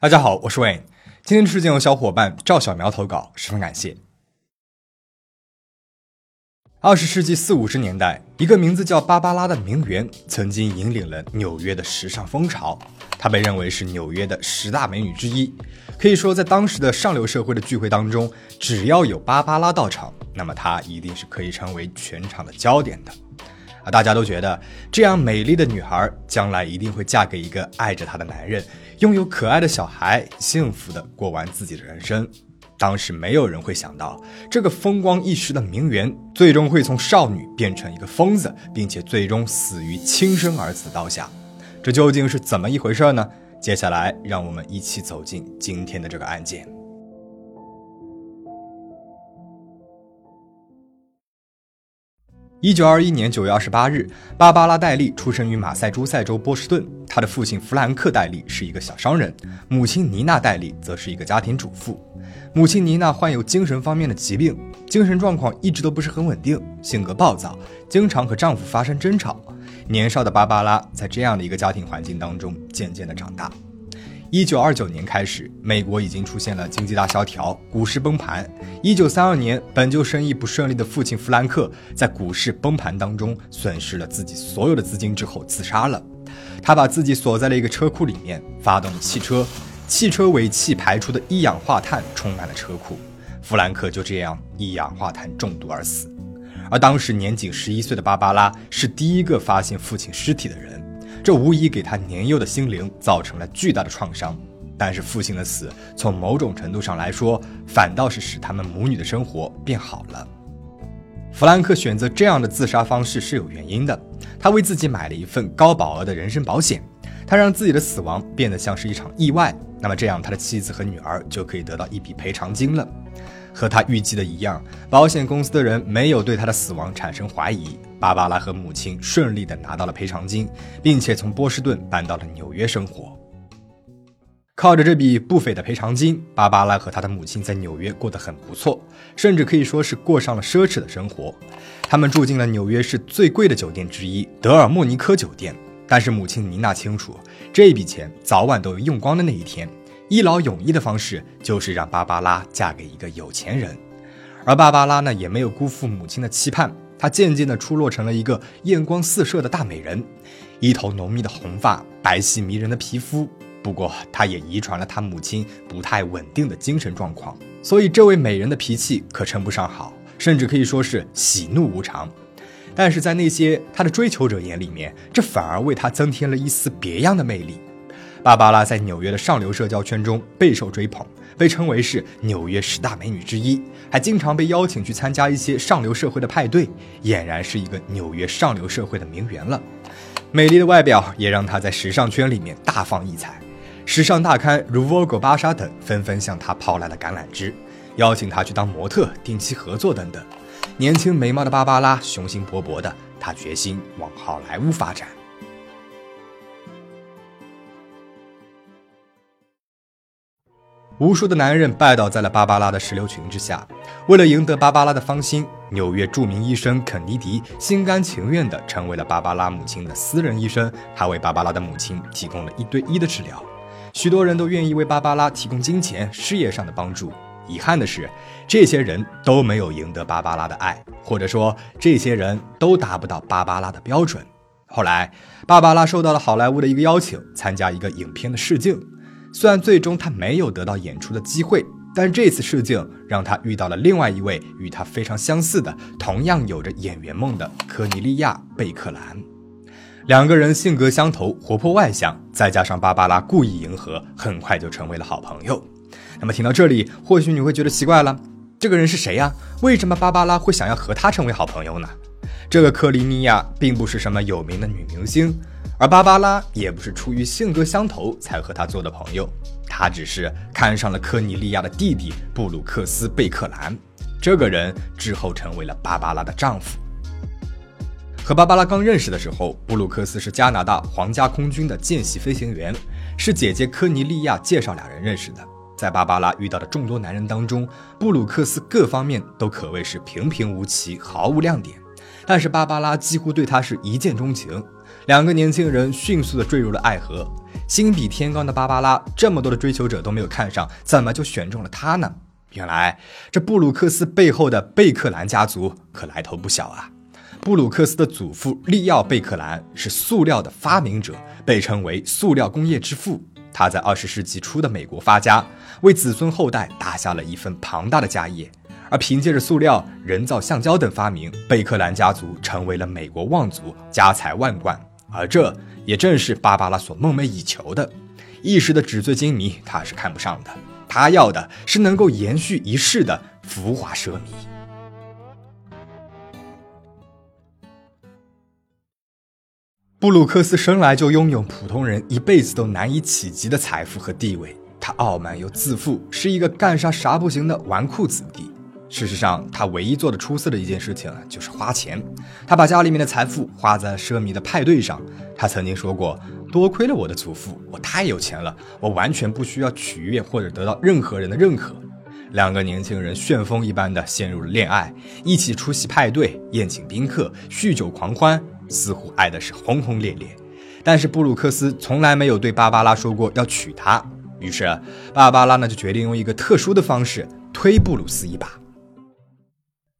大家好，我是 Wayne。今天的事件由小伙伴赵小苗投稿，十分感谢。二十世纪四五十年代，一个名字叫芭芭拉的名媛曾经引领了纽约的时尚风潮。她被认为是纽约的十大美女之一，可以说在当时的上流社会的聚会当中，只要有芭芭拉到场，那么她一定是可以成为全场的焦点的。啊，大家都觉得这样美丽的女孩将来一定会嫁给一个爱着她的男人。拥有可爱的小孩，幸福的过完自己的人生。当时没有人会想到，这个风光一时的名媛，最终会从少女变成一个疯子，并且最终死于亲生儿子的刀下。这究竟是怎么一回事呢？接下来，让我们一起走进今天的这个案件。一九二一年九月二十八日，芭芭拉·戴利出生于马赛诸塞州波士顿。他的父亲弗兰克·戴利是一个小商人，母亲妮娜·戴利则是一个家庭主妇。母亲妮娜患有精神方面的疾病，精神状况一直都不是很稳定，性格暴躁，经常和丈夫发生争吵。年少的芭芭拉在这样的一个家庭环境当中渐渐的长大。一九二九年开始，美国已经出现了经济大萧条，股市崩盘。一九三二年，本就生意不顺利的父亲弗兰克在股市崩盘当中损失了自己所有的资金之后自杀了。他把自己锁在了一个车库里面，发动汽车，汽车尾气排出的一氧化碳充满了车库。弗兰克就这样一氧化碳中毒而死。而当时年仅十一岁的芭芭拉是第一个发现父亲尸体的人。这无疑给他年幼的心灵造成了巨大的创伤，但是父亲的死从某种程度上来说，反倒是使他们母女的生活变好了。弗兰克选择这样的自杀方式是有原因的，他为自己买了一份高保额的人身保险，他让自己的死亡变得像是一场意外，那么这样他的妻子和女儿就可以得到一笔赔偿金了。和他预计的一样，保险公司的人没有对他的死亡产生怀疑。芭芭拉和母亲顺利地拿到了赔偿金，并且从波士顿搬到了纽约生活。靠着这笔不菲的赔偿金，芭芭拉和她的母亲在纽约过得很不错，甚至可以说是过上了奢侈的生活。他们住进了纽约市最贵的酒店之一——德尔莫尼科酒店。但是母亲妮娜清楚，这笔钱早晚都有用光的那一天。一劳永逸的方式就是让芭芭拉嫁给一个有钱人，而芭芭拉呢也没有辜负母亲的期盼，她渐渐的出落成了一个艳光四射的大美人，一头浓密的红发，白皙迷人的皮肤。不过，她也遗传了她母亲不太稳定的精神状况，所以这位美人的脾气可称不上好，甚至可以说是喜怒无常。但是在那些她的追求者眼里面，这反而为她增添了一丝别样的魅力。芭芭拉在纽约的上流社交圈中备受追捧，被称为是纽约十大美女之一，还经常被邀请去参加一些上流社会的派对，俨然是一个纽约上流社会的名媛了。美丽的外表也让她在时尚圈里面大放异彩，时尚大刊如 Vogue、芭莎等纷纷向她抛来了橄榄枝，邀请她去当模特、定期合作等等。年轻美貌的芭芭拉雄心勃勃的，她决心往好莱坞发展。无数的男人拜倒在了芭芭拉的石榴裙之下。为了赢得芭芭拉的芳心，纽约著名医生肯尼迪心甘情愿地成为了芭芭拉母亲的私人医生。他为芭芭拉的母亲提供了一对一的治疗。许多人都愿意为芭芭拉提供金钱、事业上的帮助。遗憾的是，这些人都没有赢得芭芭拉的爱，或者说，这些人都达不到芭芭拉的标准。后来，芭芭拉受到了好莱坞的一个邀请，参加一个影片的试镜。虽然最终他没有得到演出的机会，但这次试镜让他遇到了另外一位与他非常相似的、同样有着演员梦的科尼利亚·贝克兰。两个人性格相投，活泼外向，再加上芭芭拉故意迎合，很快就成为了好朋友。那么听到这里，或许你会觉得奇怪了：这个人是谁呀？为什么芭芭拉会想要和他成为好朋友呢？这个科尼利亚并不是什么有名的女明星。而芭芭拉也不是出于性格相投才和他做的朋友，她只是看上了科尼利亚的弟弟布鲁克斯·贝克兰。这个人之后成为了芭芭拉的丈夫。和芭芭拉刚认识的时候，布鲁克斯是加拿大皇家空军的见习飞行员，是姐姐科尼利亚介绍两人认识的。在芭芭拉遇到的众多男人当中，布鲁克斯各方面都可谓是平平无奇，毫无亮点。但是芭芭拉几乎对他是一见钟情，两个年轻人迅速的坠入了爱河。心比天高的芭芭拉，这么多的追求者都没有看上，怎么就选中了他呢？原来这布鲁克斯背后的贝克兰家族可来头不小啊！布鲁克斯的祖父利奥·贝克兰是塑料的发明者，被称为塑料工业之父。他在二十世纪初的美国发家，为子孙后代打下了一份庞大的家业。而凭借着塑料、人造橡胶等发明，贝克兰家族成为了美国望族，家财万贯。而这也正是芭芭拉所梦寐以求的。一时的纸醉金迷，他是看不上的。他要的是能够延续一世的浮华奢靡。布鲁克斯生来就拥有普通人一辈子都难以企及的财富和地位，他傲慢又自负，是一个干啥啥不行的纨绔子弟。事实上，他唯一做的出色的一件事情就是花钱。他把家里面的财富花在奢靡的派对上。他曾经说过：“多亏了我的祖父，我太有钱了，我完全不需要取悦或者得到任何人的认可。”两个年轻人旋风一般的陷入了恋爱，一起出席派对，宴请宾客，酗酒狂欢，似乎爱的是轰轰烈烈。但是布鲁克斯从来没有对芭芭拉说过要娶她。于是芭芭拉呢就决定用一个特殊的方式推布鲁斯一把。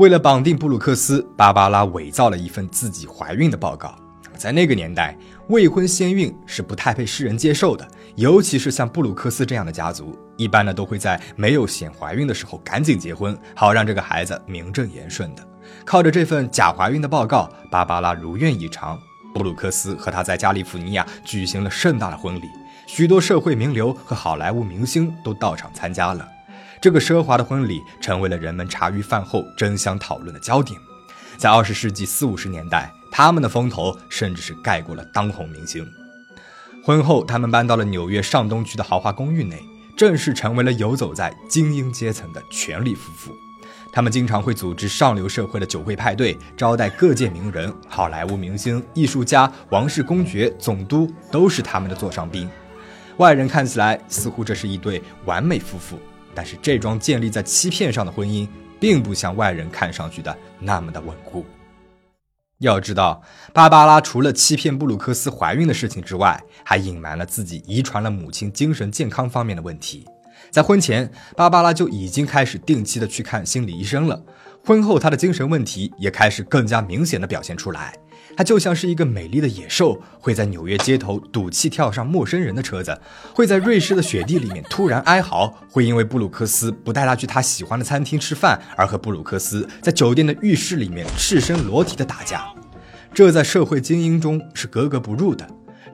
为了绑定布鲁克斯，芭芭拉伪造了一份自己怀孕的报告。在那个年代，未婚先孕是不太被世人接受的，尤其是像布鲁克斯这样的家族，一般呢都会在没有显怀孕的时候赶紧结婚，好让这个孩子名正言顺的。靠着这份假怀孕的报告，芭芭拉如愿以偿，布鲁克斯和他在加利福尼亚举行了盛大的婚礼，许多社会名流和好莱坞明星都到场参加了。这个奢华的婚礼成为了人们茶余饭后争相讨论的焦点。在二十世纪四五十年代，他们的风头甚至是盖过了当红明星。婚后，他们搬到了纽约上东区的豪华公寓内，正式成为了游走在精英阶层的权力夫妇。他们经常会组织上流社会的酒会派对，招待各界名人、好莱坞明星、艺术家、王室公爵、总督，都是他们的座上宾。外人看起来似乎这是一对完美夫妇。但是这桩建立在欺骗上的婚姻，并不像外人看上去的那么的稳固。要知道，芭芭拉除了欺骗布鲁克斯怀孕的事情之外，还隐瞒了自己遗传了母亲精神健康方面的问题。在婚前，芭芭拉就已经开始定期的去看心理医生了。婚后，她的精神问题也开始更加明显的表现出来。她就像是一个美丽的野兽，会在纽约街头赌气跳上陌生人的车子，会在瑞士的雪地里面突然哀嚎，会因为布鲁克斯不带她去他喜欢的餐厅吃饭而和布鲁克斯在酒店的浴室里面赤身裸体的打架。这在社会精英中是格格不入的。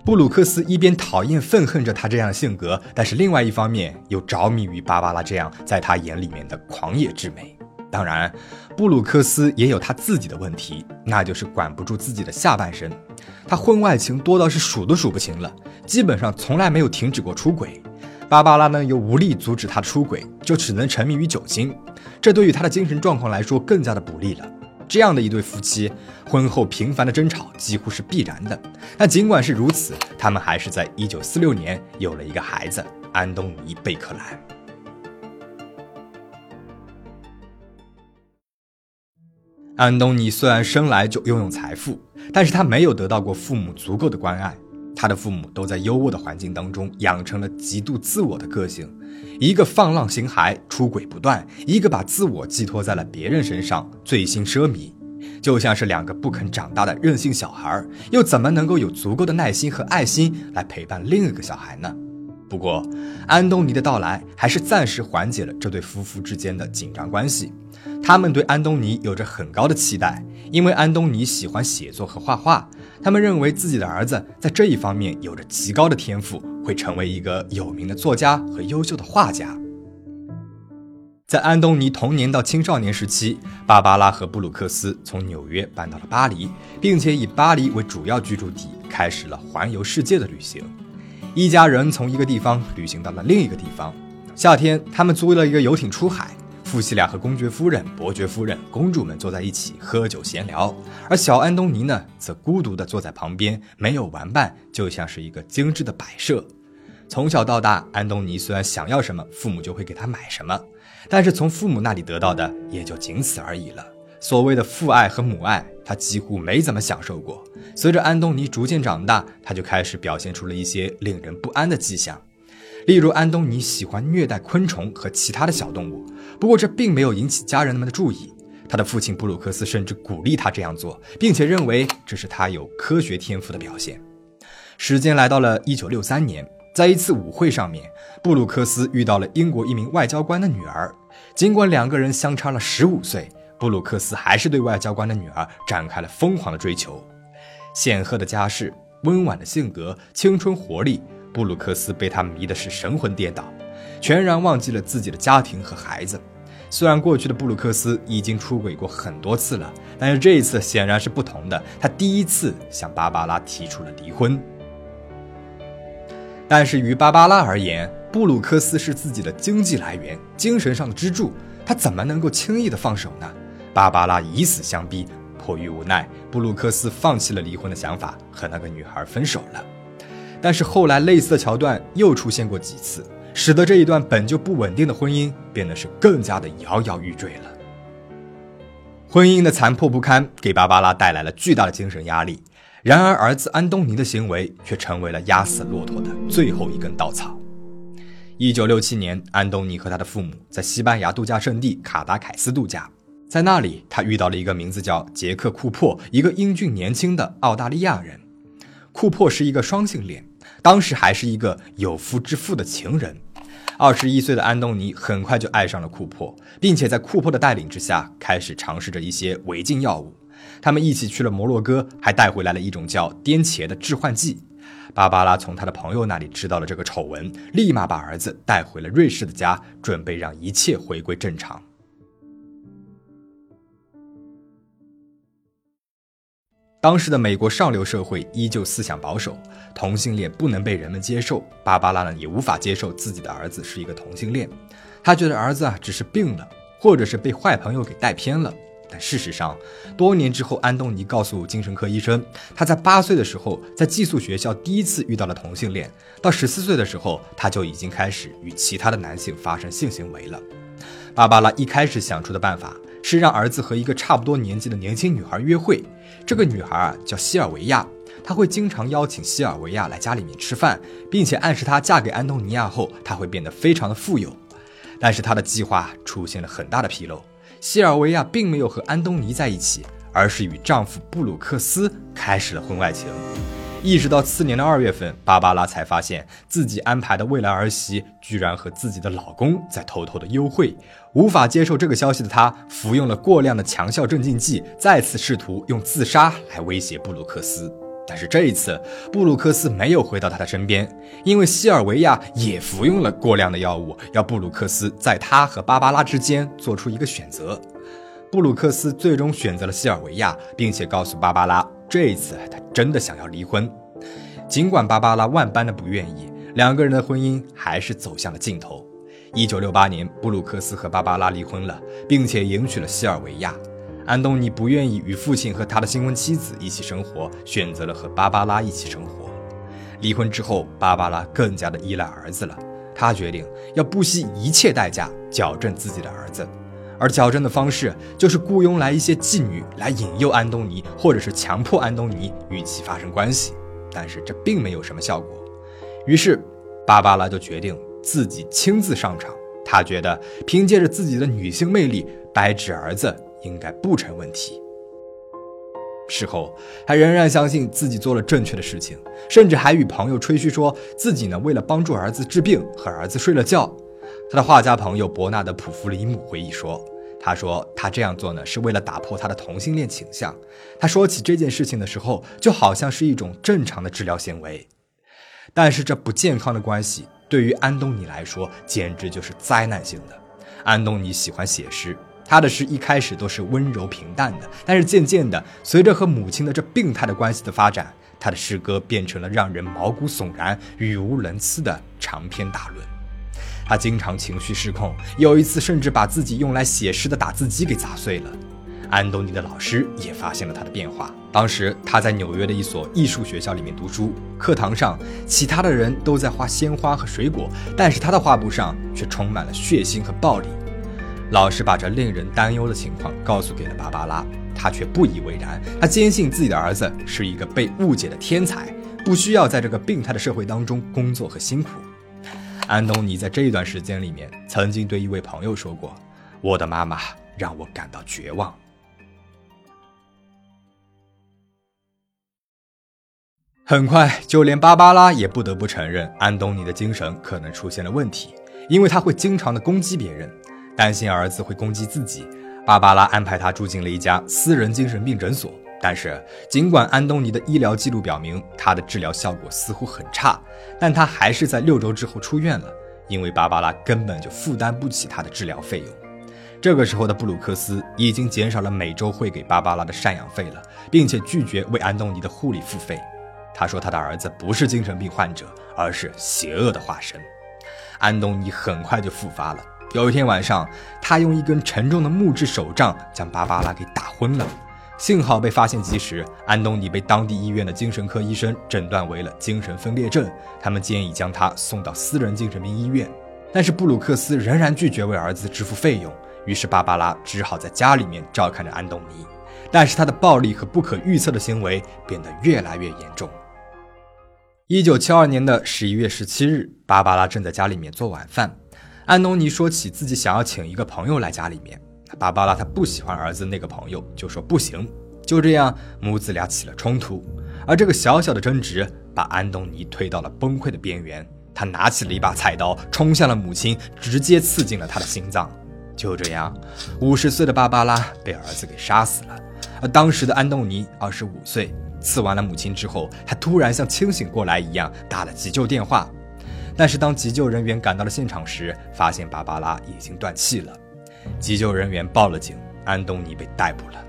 布鲁克斯一边讨厌愤恨着他这样的性格，但是另外一方面又着迷于芭芭拉这样在他眼里面的狂野之美。当然，布鲁克斯也有他自己的问题，那就是管不住自己的下半身。他婚外情多到是数都数不清了，基本上从来没有停止过出轨。芭芭拉呢又无力阻止他出轨，就只能沉迷于酒精，这对于他的精神状况来说更加的不利了。这样的一对夫妻，婚后频繁的争吵几乎是必然的。但尽管是如此，他们还是在1946年有了一个孩子——安东尼·贝克兰。安东尼虽然生来就拥有财富，但是他没有得到过父母足够的关爱。他的父母都在优渥的环境当中养成了极度自我的个性，一个放浪形骸、出轨不断，一个把自我寄托在了别人身上，醉心奢靡，就像是两个不肯长大的任性小孩，又怎么能够有足够的耐心和爱心来陪伴另一个小孩呢？不过，安东尼的到来还是暂时缓解了这对夫妇之间的紧张关系。他们对安东尼有着很高的期待，因为安东尼喜欢写作和画画。他们认为自己的儿子在这一方面有着极高的天赋，会成为一个有名的作家和优秀的画家。在安东尼童年到青少年时期，芭芭拉和布鲁克斯从纽约搬到了巴黎，并且以巴黎为主要居住地，开始了环游世界的旅行。一家人从一个地方旅行到了另一个地方。夏天，他们租了一个游艇出海。夫妻俩和公爵夫人、伯爵夫人、公主们坐在一起喝酒闲聊，而小安东尼呢，则孤独地坐在旁边，没有玩伴，就像是一个精致的摆设。从小到大，安东尼虽然想要什么，父母就会给他买什么，但是从父母那里得到的也就仅此而已了。所谓的父爱和母爱，他几乎没怎么享受过。随着安东尼逐渐长大，他就开始表现出了一些令人不安的迹象，例如安东尼喜欢虐待昆虫和其他的小动物。不过这并没有引起家人们的注意。他的父亲布鲁克斯甚至鼓励他这样做，并且认为这是他有科学天赋的表现。时间来到了一九六三年，在一次舞会上面，布鲁克斯遇到了英国一名外交官的女儿。尽管两个人相差了十五岁，布鲁克斯还是对外交官的女儿展开了疯狂的追求。显赫的家世、温婉的性格、青春活力，布鲁克斯被他迷的是神魂颠倒，全然忘记了自己的家庭和孩子。虽然过去的布鲁克斯已经出轨过很多次了，但是这一次显然是不同的。他第一次向芭芭拉提出了离婚。但是于芭芭拉而言，布鲁克斯是自己的经济来源、精神上的支柱，他怎么能够轻易的放手呢？芭芭拉以死相逼，迫于无奈，布鲁克斯放弃了离婚的想法，和那个女孩分手了。但是后来类似的桥段又出现过几次，使得这一段本就不稳定的婚姻变得是更加的摇摇欲坠了。婚姻的残破不堪给芭芭拉带来了巨大的精神压力。然而，儿子安东尼的行为却成为了压死骆驼的最后一根稻草。一九六七年，安东尼和他的父母在西班牙度假胜地卡达凯斯度假，在那里，他遇到了一个名字叫杰克·库珀，一个英俊年轻的澳大利亚人。库珀是一个双性恋，当时还是一个有夫之妇的情人。二十一岁的安东尼很快就爱上了库珀，并且在库珀的带领之下，开始尝试着一些违禁药物。他们一起去了摩洛哥，还带回来了一种叫颠茄的致幻剂。芭芭拉从他的朋友那里知道了这个丑闻，立马把儿子带回了瑞士的家，准备让一切回归正常。当时的美国上流社会依旧思想保守，同性恋不能被人们接受。芭芭拉呢，也无法接受自己的儿子是一个同性恋，他觉得儿子啊只是病了，或者是被坏朋友给带偏了。但事实上，多年之后，安东尼告诉精神科医生，他在八岁的时候在寄宿学校第一次遇到了同性恋。到十四岁的时候，他就已经开始与其他的男性发生性行为了。芭芭拉一开始想出的办法是让儿子和一个差不多年纪的年轻女孩约会。这个女孩啊叫西尔维亚，她会经常邀请西尔维亚来家里面吃饭，并且暗示她嫁给安东尼亚后，她会变得非常的富有。但是她的计划出现了很大的纰漏。西尔维亚并没有和安东尼在一起，而是与丈夫布鲁克斯开始了婚外情。一直到次年的二月份，芭芭拉才发现自己安排的未来儿媳居然和自己的老公在偷偷的幽会。无法接受这个消息的她，服用了过量的强效镇静剂，再次试图用自杀来威胁布鲁克斯。但是这一次，布鲁克斯没有回到他的身边，因为西尔维亚也服用了过量的药物，要布鲁克斯在他和芭芭拉之间做出一个选择。布鲁克斯最终选择了西尔维亚，并且告诉芭芭拉，这一次他真的想要离婚。尽管芭芭拉万般的不愿意，两个人的婚姻还是走向了尽头。一九六八年，布鲁克斯和芭芭拉离婚了，并且迎娶了西尔维亚。安东尼不愿意与父亲和他的新婚妻子一起生活，选择了和芭芭拉一起生活。离婚之后，芭芭拉更加的依赖儿子了。他决定要不惜一切代价矫正自己的儿子，而矫正的方式就是雇佣来一些妓女来引诱安东尼，或者是强迫安东尼与其发生关系。但是这并没有什么效果。于是，芭芭拉就决定自己亲自上场。她觉得凭借着自己的女性魅力掰直儿子。应该不成问题。事后，他仍然相信自己做了正确的事情，甚至还与朋友吹嘘说自己呢为了帮助儿子治病和儿子睡了觉。他的画家朋友伯纳德·普弗里姆回忆说：“他说他这样做呢是为了打破他的同性恋倾向。他说起这件事情的时候，就好像是一种正常的治疗行为。但是这不健康的关系对于安东尼来说简直就是灾难性的。安东尼喜欢写诗。”他的诗一开始都是温柔平淡的，但是渐渐的，随着和母亲的这病态的关系的发展，他的诗歌变成了让人毛骨悚然、语无伦次的长篇大论。他经常情绪失控，有一次甚至把自己用来写诗的打字机给砸碎了。安东尼的老师也发现了他的变化。当时他在纽约的一所艺术学校里面读书，课堂上其他的人都在画鲜花和水果，但是他的画布上却充满了血腥和暴力。老师把这令人担忧的情况告诉给了芭芭拉，他却不以为然。他坚信自己的儿子是一个被误解的天才，不需要在这个病态的社会当中工作和辛苦。安东尼在这一段时间里面，曾经对一位朋友说过：“我的妈妈让我感到绝望。”很快，就连芭芭拉也不得不承认，安东尼的精神可能出现了问题，因为他会经常的攻击别人。担心儿子会攻击自己，芭芭拉安排他住进了一家私人精神病诊所。但是，尽管安东尼的医疗记录表明他的治疗效果似乎很差，但他还是在六周之后出院了，因为芭芭拉根本就负担不起他的治疗费用。这个时候的布鲁克斯已经减少了每周汇给芭芭拉的赡养费了，并且拒绝为安东尼的护理付费。他说他的儿子不是精神病患者，而是邪恶的化身。安东尼很快就复发了。有一天晚上，他用一根沉重的木质手杖将芭芭拉给打昏了。幸好被发现及时，安东尼被当地医院的精神科医生诊断为了精神分裂症。他们建议将他送到私人精神病医院，但是布鲁克斯仍然拒绝为儿子支付费用。于是芭芭拉只好在家里面照看着安东尼。但是他的暴力和不可预测的行为变得越来越严重。一九七二年的十一月十七日，芭芭拉正在家里面做晚饭。安东尼说起自己想要请一个朋友来家里面，芭芭拉她不喜欢儿子那个朋友，就说不行。就这样，母子俩起了冲突，而这个小小的争执把安东尼推到了崩溃的边缘。他拿起了一把菜刀，冲向了母亲，直接刺进了他的心脏。就这样，五十岁的芭芭拉被儿子给杀死了，而当时的安东尼二十五岁。刺完了母亲之后，他突然像清醒过来一样打了急救电话。但是当急救人员赶到了现场时，发现芭芭拉已经断气了。急救人员报了警，安东尼被逮捕了。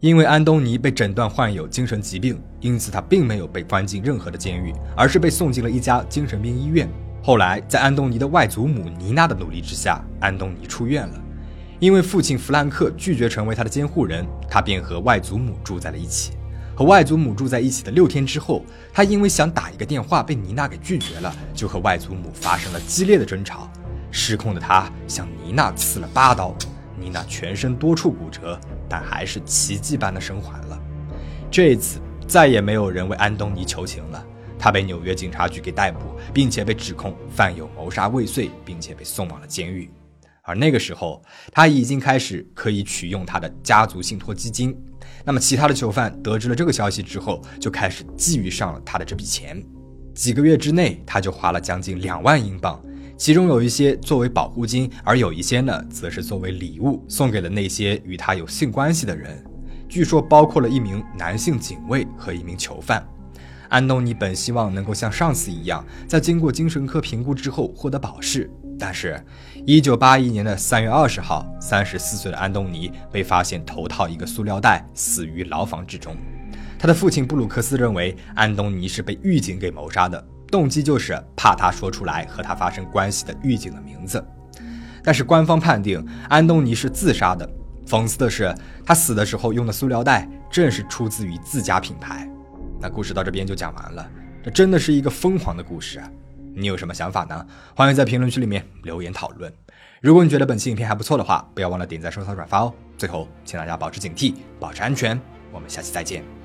因为安东尼被诊断患有精神疾病，因此他并没有被关进任何的监狱，而是被送进了一家精神病医院。后来，在安东尼的外祖母妮娜的努力之下，安东尼出院了。因为父亲弗兰克拒绝成为他的监护人，他便和外祖母住在了一起。和外祖母住在一起的六天之后，他因为想打一个电话被妮娜给拒绝了，就和外祖母发生了激烈的争吵。失控的他向妮娜刺了八刀，妮娜全身多处骨折，但还是奇迹般的生还了。这一次再也没有人为安东尼求情了，他被纽约警察局给逮捕，并且被指控犯有谋杀未遂，并且被送往了监狱。而那个时候，他已经开始可以取用他的家族信托基金。那么，其他的囚犯得知了这个消息之后，就开始觊觎上了他的这笔钱。几个月之内，他就花了将近两万英镑，其中有一些作为保护金，而有一些呢，则是作为礼物送给了那些与他有性关系的人。据说，包括了一名男性警卫和一名囚犯。安东尼本希望能够像上次一样，在经过精神科评估之后获得保释。但是，一九八一年的三月二十号，三十四岁的安东尼被发现头套一个塑料袋，死于牢房之中。他的父亲布鲁克斯认为安东尼是被狱警给谋杀的，动机就是怕他说出来和他发生关系的狱警的名字。但是官方判定安东尼是自杀的。讽刺的是，他死的时候用的塑料袋正是出自于自家品牌。那故事到这边就讲完了，这真的是一个疯狂的故事啊！你有什么想法呢？欢迎在评论区里面留言讨论。如果你觉得本期影片还不错的话，不要忘了点赞、收藏、转发哦。最后，请大家保持警惕，保持安全。我们下期再见。